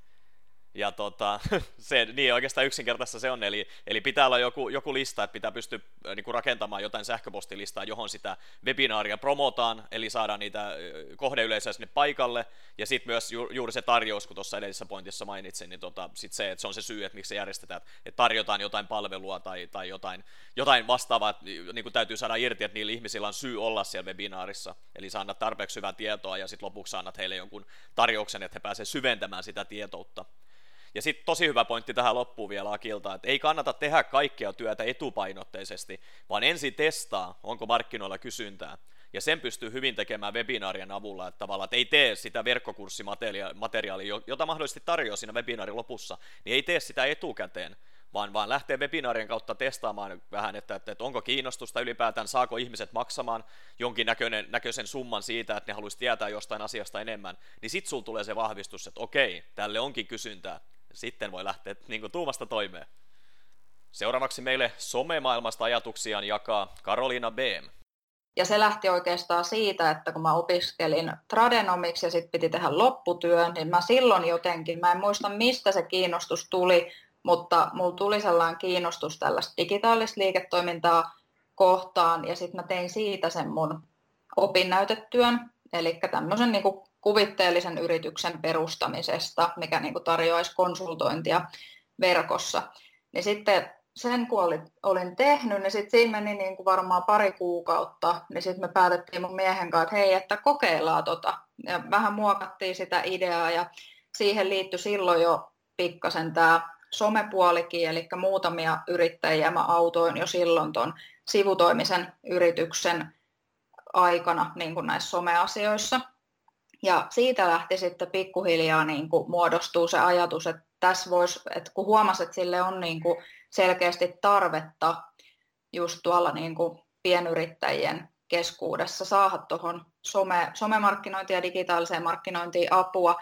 Ja tota, (laughs) se, niin oikeastaan yksinkertaista se on, eli, eli pitää olla joku, joku lista, että pitää pystyä äh, niin kuin rakentamaan jotain sähköpostilistaa, johon sitä webinaaria promotaan, eli saadaan niitä äh, kohdeyleisöjä sinne paikalle, ja sitten myös ju, juuri se tarjous, kun tuossa edellisessä pointissa mainitsin, niin tota, sit se, että se on se syy, että miksi se järjestetään, että tarjotaan jotain palvelua tai, tai jotain, jotain vastaavaa, että niin kuin täytyy saada irti, että niillä ihmisillä on syy olla siellä webinaarissa, eli saa tarpeeksi hyvää tietoa, ja sitten lopuksi annat heille jonkun tarjouksen, että he pääsevät syventämään sitä tietoutta. Ja sitten tosi hyvä pointti tähän loppuun vielä Akilta, että ei kannata tehdä kaikkea työtä etupainotteisesti, vaan ensin testaa, onko markkinoilla kysyntää. Ja sen pystyy hyvin tekemään webinaarien avulla, että tavallaan että ei tee sitä verkkokurssimateriaalia, jota mahdollisesti tarjoaa siinä webinaarin lopussa, niin ei tee sitä etukäteen, vaan, vaan lähtee webinaarien kautta testaamaan vähän, että, että, että onko kiinnostusta ylipäätään, saako ihmiset maksamaan jonkin näköisen summan siitä, että ne haluaisi tietää jostain asiasta enemmän, niin sitten sulla tulee se vahvistus, että okei, tälle onkin kysyntää, sitten voi lähteä niin kuin, tuumasta toimeen. Seuraavaksi meille somemaailmasta ajatuksiaan jakaa Karoliina B. Ja se lähti oikeastaan siitä, että kun mä opiskelin tradenomiksi ja sitten piti tehdä lopputyön, niin mä silloin jotenkin, mä en muista mistä se kiinnostus tuli, mutta mulla tuli sellainen kiinnostus tällaista digitaalista liiketoimintaa kohtaan ja sitten mä tein siitä sen mun opinnäytetyön, eli tämmöisen niin kuvitteellisen yrityksen perustamisesta, mikä niin kuin tarjoaisi konsultointia verkossa. Niin sitten sen kun olin, olin tehnyt, niin sitten siinä meni niin kuin varmaan pari kuukautta, niin sitten me päätettiin mun miehen kanssa, että hei, että kokeillaan tota. Ja vähän muokattiin sitä ideaa ja siihen liittyi silloin jo pikkasen tämä somepuolikin, eli muutamia yrittäjiä mä autoin jo silloin tuon sivutoimisen yrityksen aikana niin kuin näissä someasioissa. Ja siitä lähti sitten pikkuhiljaa niin kuin muodostuu se ajatus, että tässä voisi, että kun huomasi, että sille on niin kuin selkeästi tarvetta just tuolla niin kuin pienyrittäjien keskuudessa saada tuohon some, somemarkkinointiin ja digitaaliseen markkinointiin apua.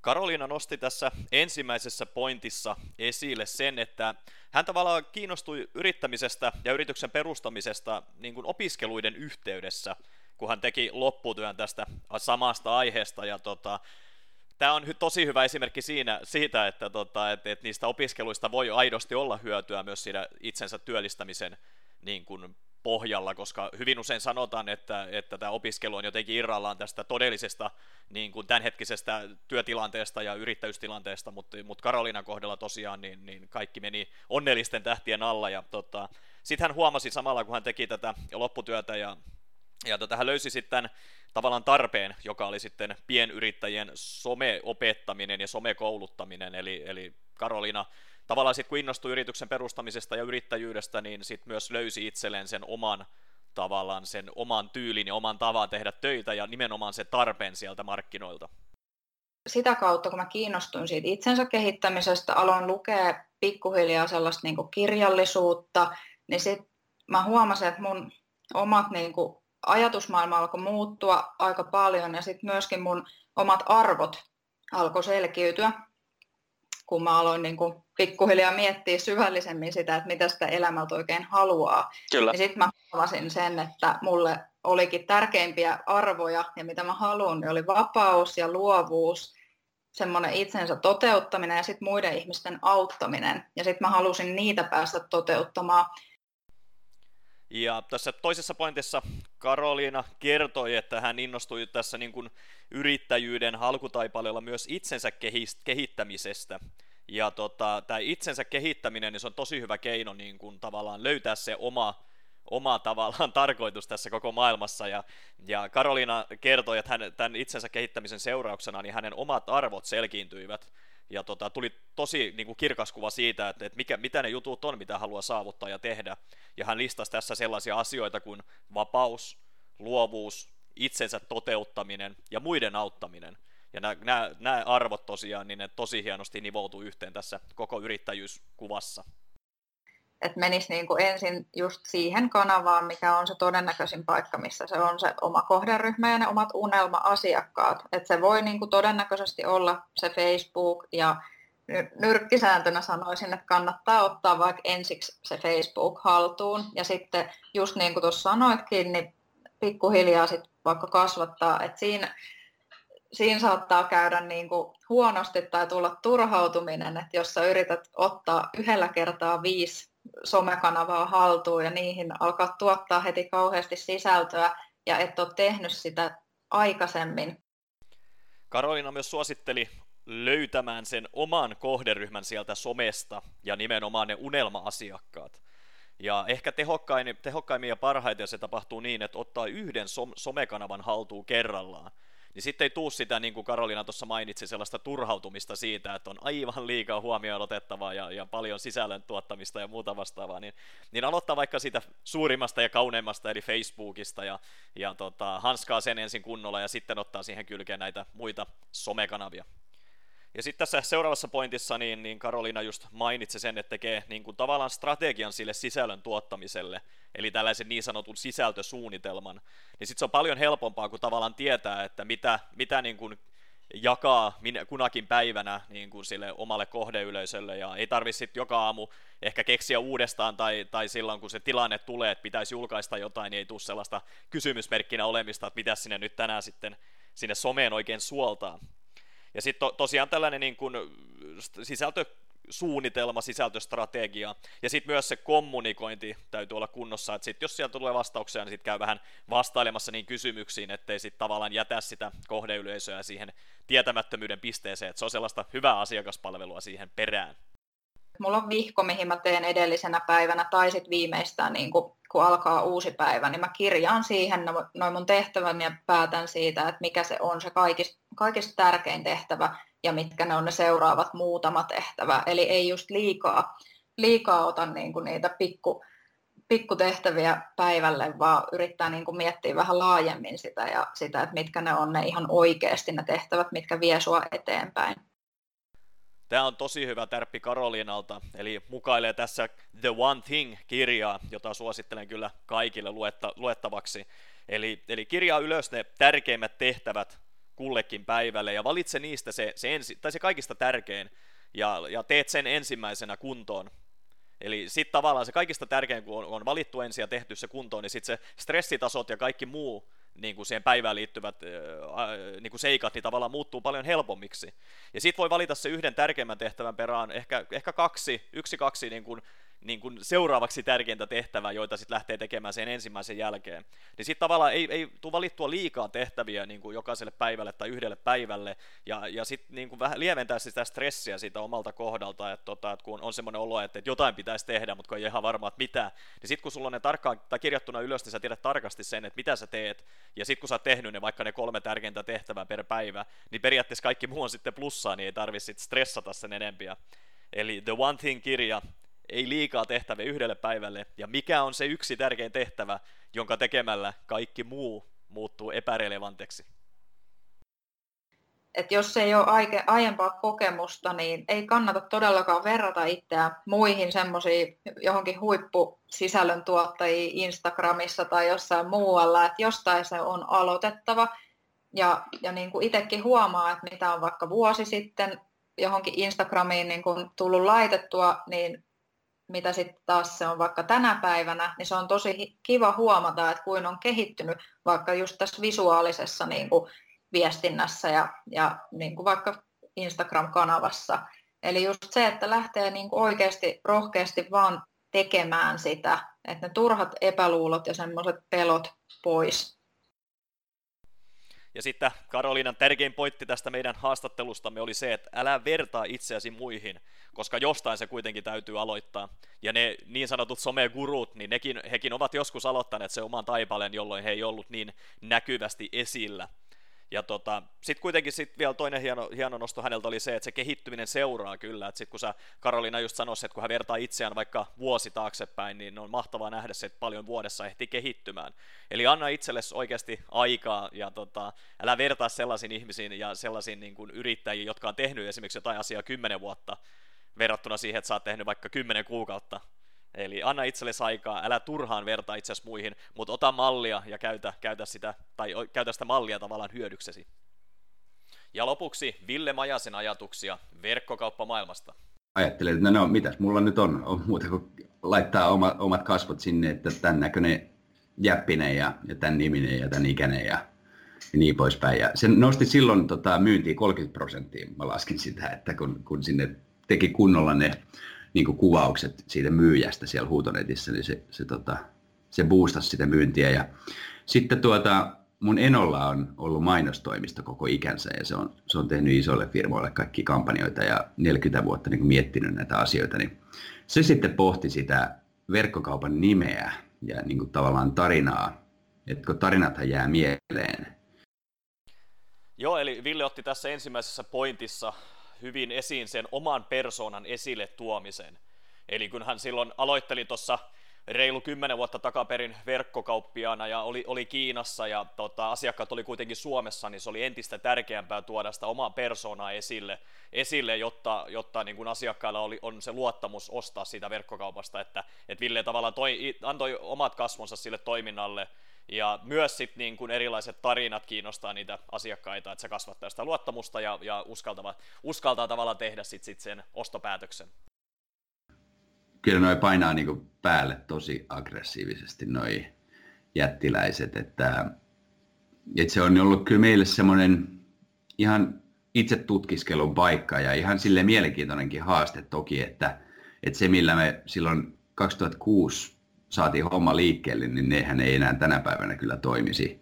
Karoliina nosti tässä ensimmäisessä pointissa esille sen, että hän tavallaan kiinnostui yrittämisestä ja yrityksen perustamisesta niin kuin opiskeluiden yhteydessä – kun hän teki lopputyön tästä samasta aiheesta. Ja tota, tämä on tosi hyvä esimerkki siinä, siitä, että, tota, että, että niistä opiskeluista voi aidosti olla hyötyä myös siinä itsensä työllistämisen niin kuin pohjalla, koska hyvin usein sanotaan, että, että tämä opiskelu on jotenkin irrallaan tästä todellisesta niin kuin tämänhetkisestä työtilanteesta ja yrittäjystilanteesta, mutta, mutta Karolinan kohdalla tosiaan niin, niin kaikki meni onnellisten tähtien alla ja tota, sitten hän huomasi samalla, kun hän teki tätä lopputyötä ja ja tota, löysi sitten tavallaan tarpeen, joka oli sitten pienyrittäjien someopettaminen ja somekouluttaminen, eli, eli Karolina tavallaan sitten kun innostui yrityksen perustamisesta ja yrittäjyydestä, niin sitten myös löysi itselleen sen oman tavallaan sen oman tyylin ja oman tavan tehdä töitä ja nimenomaan se tarpeen sieltä markkinoilta. Sitä kautta, kun mä kiinnostuin siitä itsensä kehittämisestä, aloin lukea pikkuhiljaa sellaista niin kirjallisuutta, niin sitten mä huomasin, että mun omat niin kuin ajatusmaailma alkoi muuttua aika paljon ja sitten myöskin mun omat arvot alkoi selkiytyä, kun mä aloin niin kuin pikkuhiljaa miettiä syvällisemmin sitä, että mitä sitä elämältä oikein haluaa. Kyllä. Ja sitten mä huomasin sen, että mulle olikin tärkeimpiä arvoja ja mitä mä haluan, niin oli vapaus ja luovuus, semmoinen itsensä toteuttaminen ja sitten muiden ihmisten auttaminen. Ja sitten mä halusin niitä päästä toteuttamaan Ja tässä toisessa pointissa Karoliina kertoi, että hän innostui tässä niin kuin yrittäjyyden halkutaipaleella myös itsensä kehittämisestä. Ja tota, tämä itsensä kehittäminen, niin se on tosi hyvä keino niin kuin tavallaan löytää se oma, oma tavallaan (laughs) tarkoitus tässä koko maailmassa. Ja, ja Karoliina kertoi, että hän, tämän itsensä kehittämisen seurauksena niin hänen omat arvot selkiintyivät. Ja tota, tuli tosi niin kuin kirkas kuva siitä, että, että mikä, mitä ne jutut on, mitä haluaa saavuttaa ja tehdä. Ja hän listasi tässä sellaisia asioita kuin vapaus, luovuus, itsensä toteuttaminen ja muiden auttaminen. Ja nämä, nämä, arvot tosiaan, niin ne tosi hienosti nivoutuu yhteen tässä koko yrittäjyyskuvassa. Että menisi niin kuin ensin just siihen kanavaan, mikä on se todennäköisin paikka, missä se on se oma kohderyhmä ja ne omat unelma-asiakkaat. Että se voi niin kuin todennäköisesti olla se Facebook ja nyrkkisääntönä sanoisin, että kannattaa ottaa vaikka ensiksi se Facebook haltuun ja sitten just niin kuin tuossa sanoitkin, niin pikkuhiljaa sitten vaikka kasvattaa, että siinä siinä saattaa käydä niin kuin huonosti tai tulla turhautuminen, että jos sä yrität ottaa yhdellä kertaa viisi somekanavaa haltuun ja niihin alkaa tuottaa heti kauheasti sisältöä ja et ole tehnyt sitä aikaisemmin. Karolina myös suositteli löytämään sen oman kohderyhmän sieltä somesta ja nimenomaan ne unelma-asiakkaat. Ja ehkä tehokkaimmin ja parhaiten se tapahtuu niin, että ottaa yhden som- somekanavan haltuun kerrallaan niin sitten ei tuu sitä, niin kuin Karolina tuossa mainitsi, sellaista turhautumista siitä, että on aivan liikaa huomioon otettavaa ja, ja paljon sisällön tuottamista ja muuta vastaavaa, niin, niin aloittaa vaikka siitä suurimmasta ja kauneimmasta, eli Facebookista, ja, ja tota, hanskaa sen ensin kunnolla, ja sitten ottaa siihen kylkeen näitä muita somekanavia. Ja sitten tässä seuraavassa pointissa niin, niin Karolina just mainitsi sen, että tekee niin kuin tavallaan strategian sille sisällön tuottamiselle, eli tällaisen niin sanotun sisältösuunnitelman. Niin sitten se on paljon helpompaa, kun tavallaan tietää, että mitä, mitä niin kuin jakaa kunakin päivänä niin kuin sille omalle kohdeyleisölle, ja ei tarvitse sitten joka aamu ehkä keksiä uudestaan, tai, tai silloin kun se tilanne tulee, että pitäisi julkaista jotain, niin ei tule sellaista kysymysmerkkinä olemista, että mitä sinne nyt tänään sitten sinne someen oikein suoltaa. Ja sitten to, tosiaan tällainen niin kuin sisältösuunnitelma, sisältöstrategia, ja sitten myös se kommunikointi täytyy olla kunnossa, että sitten jos sieltä tulee vastauksia, niin sitten käy vähän vastailemassa niin kysymyksiin, ettei sitten tavallaan jätä sitä kohdeyleisöä siihen tietämättömyyden pisteeseen, että se on sellaista hyvää asiakaspalvelua siihen perään mulla on vihko, mihin mä teen edellisenä päivänä tai sitten viimeistään niin kun, kun alkaa uusi päivä, niin mä kirjaan siihen noin mun tehtävän ja päätän siitä, että mikä se on se kaikista, kaikista tärkein tehtävä ja mitkä ne on ne seuraavat muutama tehtävä. Eli ei just liikaa, liikaa ota niin kuin niitä pikku, pikkutehtäviä päivälle, vaan yrittää niin kuin miettiä vähän laajemmin sitä ja sitä, että mitkä ne on ne ihan oikeasti ne tehtävät, mitkä vie sua eteenpäin. Tämä on tosi hyvä tärppi Karolinalta, eli mukailee tässä The One Thing-kirjaa, jota suosittelen kyllä kaikille luetta, luettavaksi. Eli, eli kirjaa ylös ne tärkeimmät tehtävät kullekin päivälle ja valitse niistä se, se, ensi, tai se kaikista tärkein ja, ja teet sen ensimmäisenä kuntoon. Eli sitten tavallaan se kaikista tärkein, kun on, on valittu ensin ja tehty se kuntoon, niin sitten se stressitasot ja kaikki muu niin kuin siihen päivään liittyvät niin kuin seikat niin tavallaan muuttuu paljon helpommiksi. Ja sitten voi valita se yhden tärkeimmän tehtävän perään, ehkä, ehkä kaksi, yksi kaksi niin kuin niin kuin seuraavaksi tärkeintä tehtävää, joita sitten lähtee tekemään sen ensimmäisen jälkeen. Niin sitten tavallaan ei, ei tule valittua liikaa tehtäviä niin kuin jokaiselle päivälle tai yhdelle päivälle, ja, ja sitten niin kuin vähän lieventää sitä stressiä siitä omalta kohdalta, että, tota, että kun on semmoinen olo, että, että jotain pitäisi tehdä, mutta kun ei ihan varma, että mitä, niin sitten kun sulla on ne tarkkaan, tai kirjattuna ylös, niin sä tiedät tarkasti sen, että mitä sä teet, ja sitten kun sä oot tehnyt ne vaikka ne kolme tärkeintä tehtävää per päivä, niin periaatteessa kaikki muu on sitten plussaa, niin ei tarvitse stressata sen enempiä. Eli The One Thing-kirja ei liikaa tehtäviä yhdelle päivälle, ja mikä on se yksi tärkein tehtävä, jonka tekemällä kaikki muu muuttuu epärelevanteksi. Et jos ei ole aike, aiempaa kokemusta, niin ei kannata todellakaan verrata itseään muihin semmoisiin johonkin huippusisällön tuottajiin Instagramissa tai jossain muualla, että jostain se on aloitettava. Ja, ja niin kuin itsekin huomaa, että mitä on vaikka vuosi sitten johonkin Instagramiin niin kuin tullut laitettua, niin mitä sitten taas se on vaikka tänä päivänä, niin se on tosi kiva huomata, että kuin on kehittynyt vaikka just tässä visuaalisessa niin kuin viestinnässä ja, ja niin kuin vaikka Instagram-kanavassa. Eli just se, että lähtee niin kuin oikeasti rohkeasti vaan tekemään sitä, että ne turhat epäluulot ja semmoiset pelot pois. Ja sitten Karoliinan tärkein pointti tästä meidän haastattelustamme oli se, että älä vertaa itseäsi muihin, koska jostain se kuitenkin täytyy aloittaa. Ja ne niin sanotut somegurut, niin nekin, hekin ovat joskus aloittaneet se oman taipaleen, jolloin he ei ollut niin näkyvästi esillä. Ja tota, sitten kuitenkin sit vielä toinen hieno, hieno nosto häneltä oli se, että se kehittyminen seuraa kyllä. Että sitten kun sä Karolina just sanoisi, että kun hän vertaa itseään vaikka vuosi taaksepäin, niin on mahtavaa nähdä se, että paljon vuodessa ehti kehittymään. Eli anna itsellesi oikeasti aikaa ja tota, älä vertaa sellaisiin ihmisiin ja sellaisiin niin kuin yrittäjiin, jotka on tehnyt esimerkiksi jotain asiaa kymmenen vuotta verrattuna siihen, että sä oot tehnyt vaikka kymmenen kuukautta Eli anna itsellesi aikaa, älä turhaan vertaa itsesi muihin, mutta ota mallia ja käytä, käytä, sitä, tai käytä sitä mallia tavallaan hyödyksesi. Ja lopuksi Ville Majasen ajatuksia verkkokauppamaailmasta. Ajattelin, että no, no mitäs mulla nyt on, on muuta kuin laittaa oma, omat kasvot sinne, että tämän näköinen jäppinen ja, ja tämän niminen ja tämän ikäinen ja, ja niin poispäin. Ja se nosti silloin tota, myyntiin 30 prosenttia. Mä laskin sitä, että kun, kun sinne teki kunnolla ne niin kuin kuvaukset siitä myyjästä siellä huutonetissä, niin se, se, tota, se boostasi sitä myyntiä. Ja sitten tuota, mun Enolla on ollut mainostoimisto koko ikänsä ja se on, se on tehnyt isoille firmoille kaikki kampanjoita ja 40 vuotta niin miettinyt näitä asioita. Niin se sitten pohti sitä verkkokaupan nimeä ja niin kuin tavallaan tarinaa, että kun tarinathan jää mieleen. Joo, eli Ville otti tässä ensimmäisessä pointissa hyvin esiin sen oman persoonan esille tuomisen. Eli kun hän silloin aloitteli tuossa reilu kymmenen vuotta takaperin verkkokauppiaana ja oli, oli Kiinassa ja tota, asiakkaat oli kuitenkin Suomessa, niin se oli entistä tärkeämpää tuoda sitä omaa persoonaa esille, esille jotta, jotta niin kuin asiakkailla oli, on se luottamus ostaa siitä verkkokaupasta, että, että Ville tavallaan toi, antoi omat kasvonsa sille toiminnalle ja myös sit niin kuin erilaiset tarinat kiinnostaa niitä asiakkaita, että se kasvattaa sitä luottamusta ja, ja uskaltaa, uskaltaa tavallaan tehdä sit, sit sen ostopäätöksen. Kyllä noi painaa niin päälle tosi aggressiivisesti noi jättiläiset, että, että se on ollut kyllä meille semmoinen ihan itse tutkiskelun paikka ja ihan sille mielenkiintoinenkin haaste toki, että, että se millä me silloin 2006 saatiin homma liikkeelle, niin nehän ei enää tänä päivänä kyllä toimisi.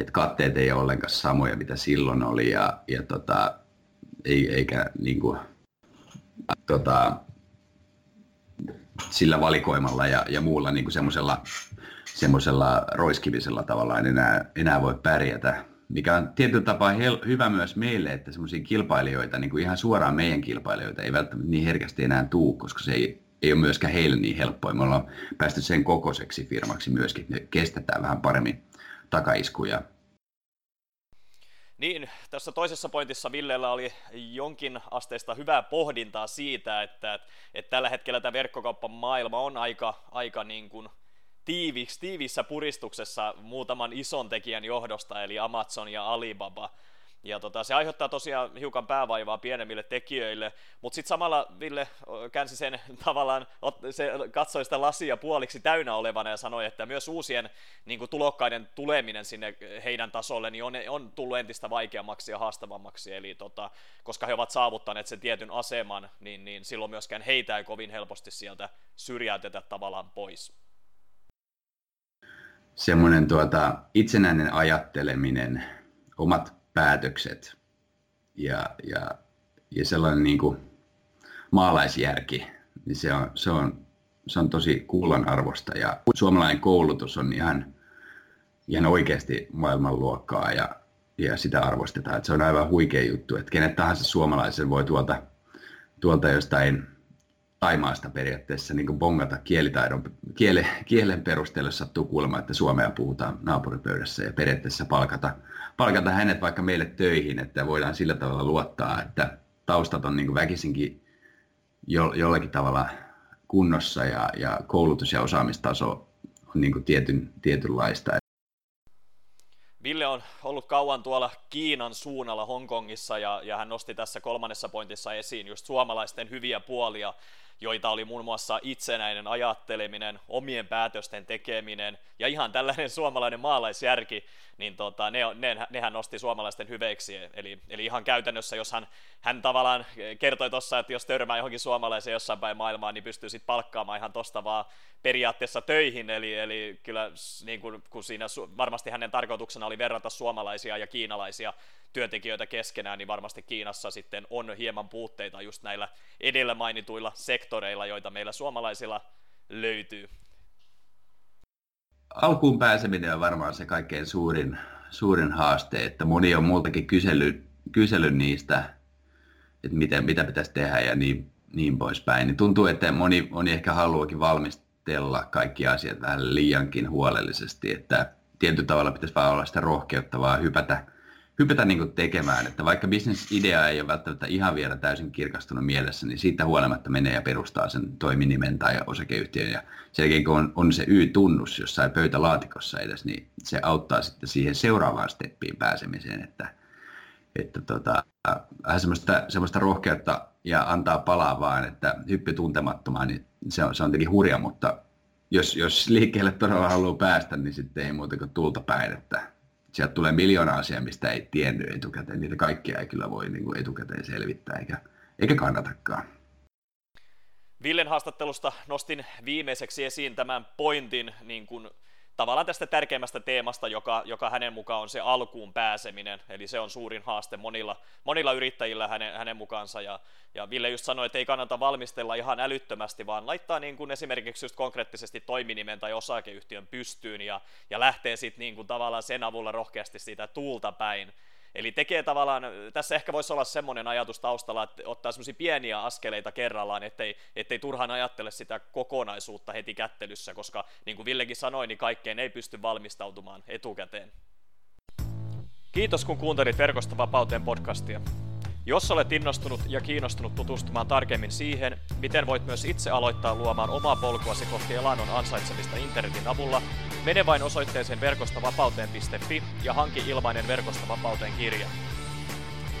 Et katteet ei ole ollenkaan samoja, mitä silloin oli, ja, ja tota, ei, eikä niin kuin, tota, sillä valikoimalla ja, ja muulla niin semmoisella semmoisella roiskivisella tavalla en enää, enää voi pärjätä. Mikä on tietyllä tapaa hel- hyvä myös meille, että semmoisia kilpailijoita, niin kuin ihan suoraan meidän kilpailijoita, ei välttämättä niin herkästi enää tuu, koska se ei ei ole myöskään heille niin helppoa. Me ollaan päästy sen kokoiseksi firmaksi myöskin, että me kestetään vähän paremmin takaiskuja. Niin, tässä toisessa pointissa Villellä oli jonkin asteista hyvää pohdintaa siitä, että, että tällä hetkellä tämä verkkokauppamaailma on aika, aika niin kuin tiivis, tiivissä puristuksessa muutaman ison tekijän johdosta, eli Amazon ja Alibaba – ja tota, se aiheuttaa tosiaan hiukan päävaivaa pienemmille tekijöille, mutta sitten samalla Ville käänsi sen (laughs) tavallaan, se katsoi sitä lasia puoliksi täynnä olevana ja sanoi, että myös uusien niin kuin, tulokkaiden tuleminen sinne heidän tasolle niin on, on tullut entistä vaikeammaksi ja haastavammaksi, eli tota, koska he ovat saavuttaneet sen tietyn aseman, niin, niin silloin myöskään heitä ei kovin helposti sieltä syrjäytetä tavallaan pois. Semmoinen tuota, itsenäinen ajatteleminen, omat päätökset ja, ja, ja sellainen niin kuin maalaisjärki, niin se on, se on, se on tosi kullan arvosta ja suomalainen koulutus on ihan, ihan oikeasti maailmanluokkaa ja, ja sitä arvostetaan. Että se on aivan huikea juttu, että kenet tahansa suomalaisen voi tuolta, tuolta jostain Taimaasta periaatteessa niin kuin bongata kielitaidon, kiele, kielen perusteella, sattuu kuulemaan, että suomea puhutaan naapuripöydässä ja periaatteessa palkata, palkata hänet vaikka meille töihin, että voidaan sillä tavalla luottaa, että taustat on niin kuin väkisinkin jo, jollakin tavalla kunnossa ja, ja koulutus- ja osaamistaso on niin kuin tietyn, tietynlaista. Ville on ollut kauan tuolla Kiinan suunnalla Hongkongissa ja, ja hän nosti tässä kolmannessa pointissa esiin just suomalaisten hyviä puolia joita oli muun muassa itsenäinen ajatteleminen, omien päätösten tekeminen ja ihan tällainen (laughs) suomalainen maalaisjärki, niin tota, ne, ne, nehän nosti suomalaisten hyveiksi. Eli, eli ihan käytännössä, jos hän, hän tavallaan kertoi tuossa, että jos törmää johonkin suomalaiseen jossain päin maailmaa, niin pystyy sitten palkkaamaan ihan tosta vaan periaatteessa töihin. Eli, eli kyllä niin kun, kun siinä varmasti hänen tarkoituksena oli verrata suomalaisia ja kiinalaisia työntekijöitä keskenään, niin varmasti Kiinassa sitten on hieman puutteita just näillä edellä mainituilla sektoreilla, joita meillä suomalaisilla löytyy alkuun pääseminen on varmaan se kaikkein suurin, suurin haaste, että moni on multakin kysely, kysely niistä, että miten, mitä pitäisi tehdä ja niin, niin poispäin. Niin tuntuu, että moni, moni ehkä haluakin valmistella kaikki asiat vähän liiankin huolellisesti, että tietyllä tavalla pitäisi vaan olla sitä rohkeuttavaa hypätä hypätä niin tekemään, että vaikka bisnesidea ei ole välttämättä ihan vielä täysin kirkastunut mielessä, niin siitä huolimatta menee ja perustaa sen toiminimen tai osakeyhtiön. Ja sen kun on, on se Y-tunnus jossain pöytälaatikossa edes, niin se auttaa sitten siihen seuraavaan steppiin pääsemiseen, että, että tota, vähän semmoista, semmoista rohkeutta ja antaa palaa vaan, että hyppy tuntemattomaan, niin se on, se on tietenkin hurja, mutta jos, jos liikkeelle todella haluaa päästä, niin sitten ei muuta kuin tulta päin, että sieltä tulee miljoona asiaa, mistä ei tiennyt etukäteen. Niitä kaikkia ei kyllä voi niin kuin etukäteen selvittää, eikä, eikä kannatakaan. Villen haastattelusta nostin viimeiseksi esiin tämän pointin niin kuin tavallaan tästä tärkeimmästä teemasta, joka, joka hänen mukaan on se alkuun pääseminen, eli se on suurin haaste monilla, monilla yrittäjillä hänen, hänen mukaansa, ja, ja Ville just sanoi, että ei kannata valmistella ihan älyttömästi, vaan laittaa niin kuin esimerkiksi just konkreettisesti toiminimen tai osakeyhtiön pystyyn, ja, ja lähtee sitten niin kuin tavallaan sen avulla rohkeasti siitä tuulta päin, Eli tekee tavallaan, tässä ehkä voisi olla semmoinen ajatus taustalla, että ottaa semmoisia pieniä askeleita kerrallaan, ettei, ettei turhaan ajattele sitä kokonaisuutta heti kättelyssä, koska niin kuin Villekin sanoi, niin kaikkeen ei pysty valmistautumaan etukäteen. Kiitos kun kuuntelit Verkosta vapauteen podcastia. Jos olet innostunut ja kiinnostunut tutustumaan tarkemmin siihen, miten voit myös itse aloittaa luomaan omaa polkuasi kohti elannon ansaitsemista internetin avulla, mene vain osoitteeseen verkostovapauteen.fi ja hanki ilmainen Verkosta vapauteen kirja.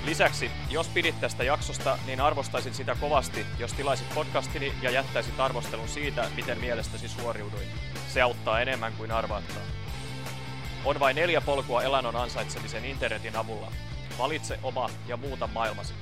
Lisäksi, jos pidit tästä jaksosta, niin arvostaisin sitä kovasti, jos tilaisit podcastini ja jättäisit arvostelun siitä, miten mielestäsi suoriuduin. Se auttaa enemmän kuin arvaattaa. On vain neljä polkua elannon ansaitsemisen internetin avulla. Valitse oma ja muuta maailmasi.